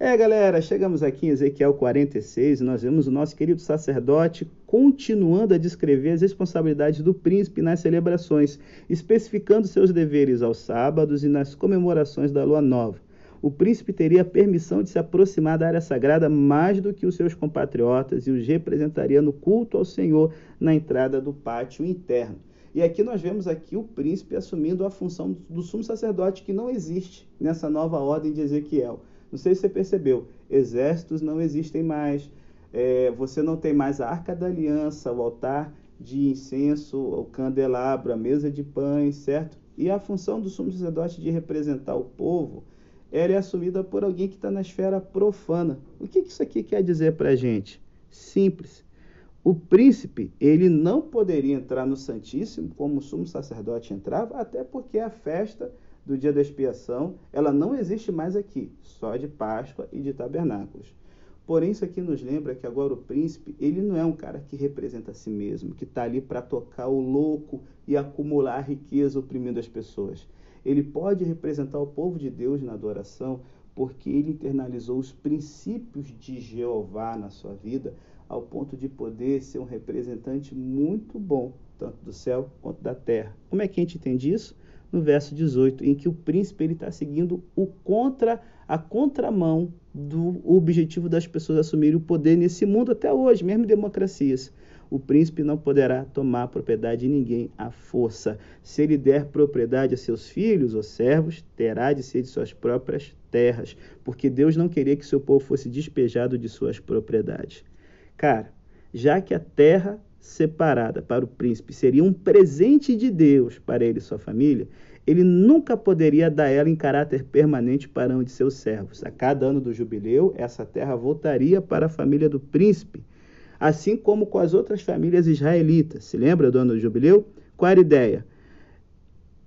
É, galera, chegamos aqui em Ezequiel 46, nós vemos o nosso querido sacerdote continuando a descrever as responsabilidades do príncipe nas celebrações, especificando seus deveres aos sábados e nas comemorações da lua nova. O príncipe teria permissão de se aproximar da área sagrada mais do que os seus compatriotas e os representaria no culto ao Senhor na entrada do pátio interno. E aqui nós vemos aqui o príncipe assumindo a função do sumo sacerdote que não existe nessa nova ordem de Ezequiel. Não sei se você percebeu, exércitos não existem mais, é, você não tem mais a arca da aliança, o altar de incenso, o candelabro, a mesa de pães, certo? E a função do sumo sacerdote de representar o povo, ela é assumida por alguém que está na esfera profana. O que, que isso aqui quer dizer para a gente? Simples. O príncipe, ele não poderia entrar no Santíssimo como o sumo sacerdote entrava, até porque a festa do dia da expiação, ela não existe mais aqui, só de Páscoa e de tabernáculos. Porém, isso aqui nos lembra que agora o príncipe, ele não é um cara que representa a si mesmo, que está ali para tocar o louco e acumular riqueza oprimindo as pessoas. Ele pode representar o povo de Deus na adoração, porque ele internalizou os princípios de Jeová na sua vida, ao ponto de poder ser um representante muito bom, tanto do céu quanto da terra. Como é que a gente entende isso? No verso 18, em que o príncipe está seguindo o contra a contramão do objetivo das pessoas assumirem o poder nesse mundo até hoje, mesmo em democracias. O príncipe não poderá tomar propriedade de ninguém à força. Se ele der propriedade a seus filhos ou servos, terá de ser de suas próprias terras, porque Deus não queria que seu povo fosse despejado de suas propriedades. Cara, já que a terra separada para o príncipe seria um presente de Deus para ele e sua família, ele nunca poderia dar ela em caráter permanente para um de seus servos. A cada ano do jubileu, essa terra voltaria para a família do príncipe, assim como com as outras famílias israelitas. Se lembra do ano do jubileu? Qual era a ideia?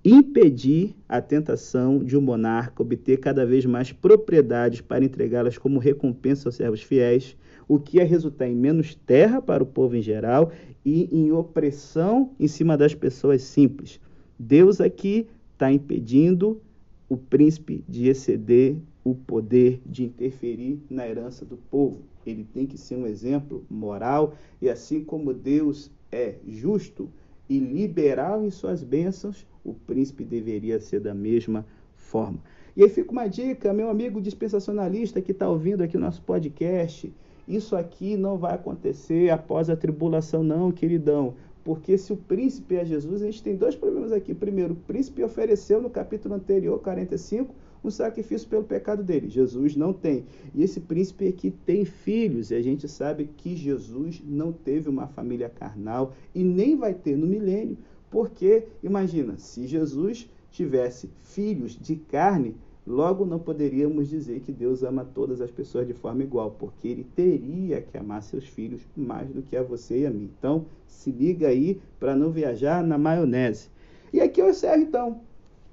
Impedir a tentação de um monarca obter cada vez mais propriedades para entregá-las como recompensa aos servos fiéis, o que ia resultar em menos terra para o povo em geral e em opressão em cima das pessoas simples. Deus aqui está impedindo o príncipe de exceder o poder de interferir na herança do povo. Ele tem que ser um exemplo moral e assim como Deus é justo e liberal em suas bênçãos, o príncipe deveria ser da mesma forma. E aí fica uma dica, meu amigo dispensacionalista que está ouvindo aqui o nosso podcast. Isso aqui não vai acontecer após a tribulação, não, queridão. Porque se o príncipe é Jesus, a gente tem dois problemas aqui. Primeiro, o príncipe ofereceu no capítulo anterior, 45, um sacrifício pelo pecado dele. Jesus não tem. E esse príncipe aqui tem filhos, e a gente sabe que Jesus não teve uma família carnal e nem vai ter no milênio. Porque, imagina, se Jesus tivesse filhos de carne, Logo, não poderíamos dizer que Deus ama todas as pessoas de forma igual, porque Ele teria que amar seus filhos mais do que a você e a mim. Então, se liga aí para não viajar na maionese. E aqui eu encerro então.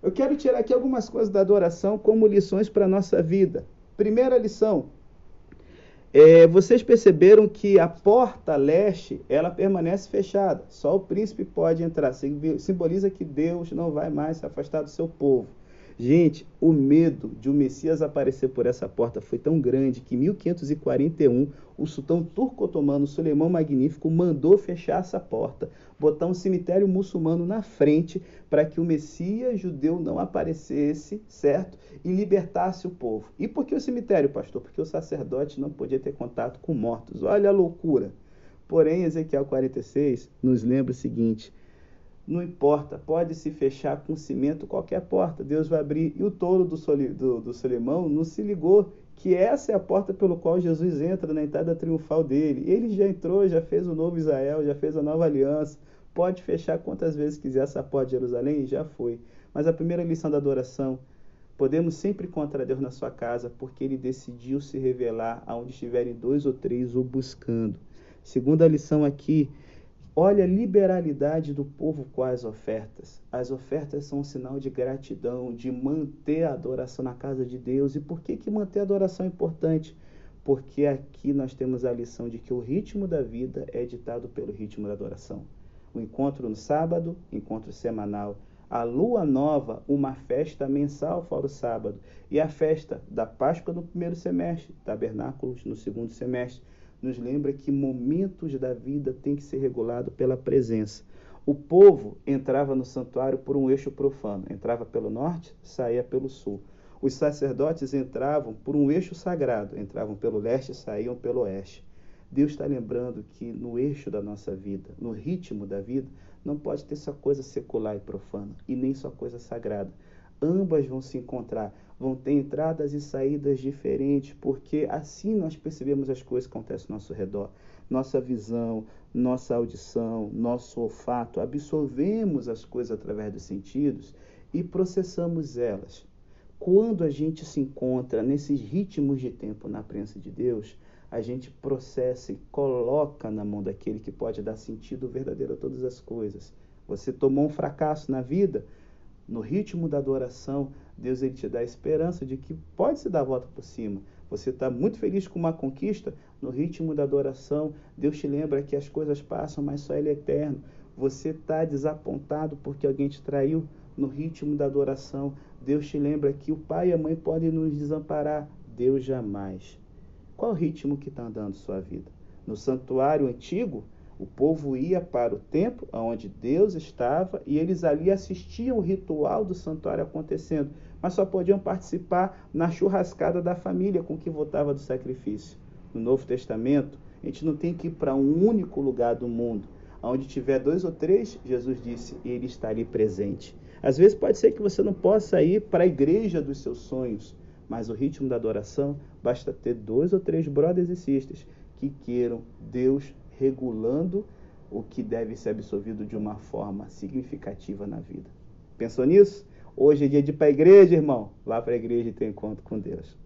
Eu quero tirar aqui algumas coisas da adoração como lições para a nossa vida. Primeira lição. É, vocês perceberam que a porta leste ela permanece fechada. Só o príncipe pode entrar. Simboliza que Deus não vai mais se afastar do seu povo. Gente, o medo de o Messias aparecer por essa porta foi tão grande que em 1541 o sultão turco-otomano Suleimão Magnífico mandou fechar essa porta, botar um cemitério muçulmano na frente para que o Messias judeu não aparecesse, certo? E libertasse o povo. E por que o cemitério, pastor? Porque o sacerdote não podia ter contato com mortos. Olha a loucura. Porém, Ezequiel 46 nos lembra o seguinte: não importa, pode se fechar com cimento qualquer porta, Deus vai abrir. E o tolo do, do, do Solimão não se ligou que essa é a porta pelo qual Jesus entra na entrada triunfal dele. Ele já entrou, já fez o novo Israel, já fez a nova aliança. Pode fechar quantas vezes quiser essa porta de Jerusalém e já foi. Mas a primeira lição da adoração, podemos sempre encontrar Deus na sua casa, porque ele decidiu se revelar aonde estiverem dois ou três o buscando. Segunda lição aqui, Olha a liberalidade do povo com as ofertas. As ofertas são um sinal de gratidão, de manter a adoração na casa de Deus. E por que, que manter a adoração é importante? Porque aqui nós temos a lição de que o ritmo da vida é ditado pelo ritmo da adoração. O encontro no sábado, encontro semanal, a lua nova, uma festa mensal fora o sábado, e a festa da Páscoa no primeiro semestre, tabernáculos no segundo semestre, nos lembra que momentos da vida têm que ser regulados pela presença. O povo entrava no santuário por um eixo profano, entrava pelo norte, saía pelo sul. Os sacerdotes entravam por um eixo sagrado, entravam pelo leste, saíam pelo oeste. Deus está lembrando que no eixo da nossa vida, no ritmo da vida, não pode ter só coisa secular e profana, e nem só coisa sagrada. Ambas vão se encontrar, vão ter entradas e saídas diferentes, porque assim nós percebemos as coisas que acontecem ao nosso redor. Nossa visão, nossa audição, nosso olfato, absorvemos as coisas através dos sentidos e processamos elas. Quando a gente se encontra nesses ritmos de tempo na presença de Deus, a gente processa e coloca na mão daquele que pode dar sentido verdadeiro a todas as coisas. Você tomou um fracasso na vida, no ritmo da adoração, Deus ele te dá a esperança de que pode se dar a volta por cima. Você está muito feliz com uma conquista, no ritmo da adoração, Deus te lembra que as coisas passam, mas só Ele é eterno. Você está desapontado porque alguém te traiu, no ritmo da adoração, Deus te lembra que o pai e a mãe podem nos desamparar, Deus jamais. Qual o ritmo que está andando sua vida? No santuário antigo, o povo ia para o templo onde Deus estava e eles ali assistiam o ritual do santuário acontecendo, mas só podiam participar na churrascada da família com que votava do sacrifício. No Novo Testamento, a gente não tem que ir para um único lugar do mundo. Onde tiver dois ou três, Jesus disse, ele está ali presente. Às vezes pode ser que você não possa ir para a igreja dos seus sonhos, mas o ritmo da adoração basta ter dois ou três brothers e sisters que queiram Deus regulando o que deve ser absorvido de uma forma significativa na vida. Pensou nisso? Hoje é dia de ir para a igreja, irmão. Vá para a igreja e ter encontro com Deus.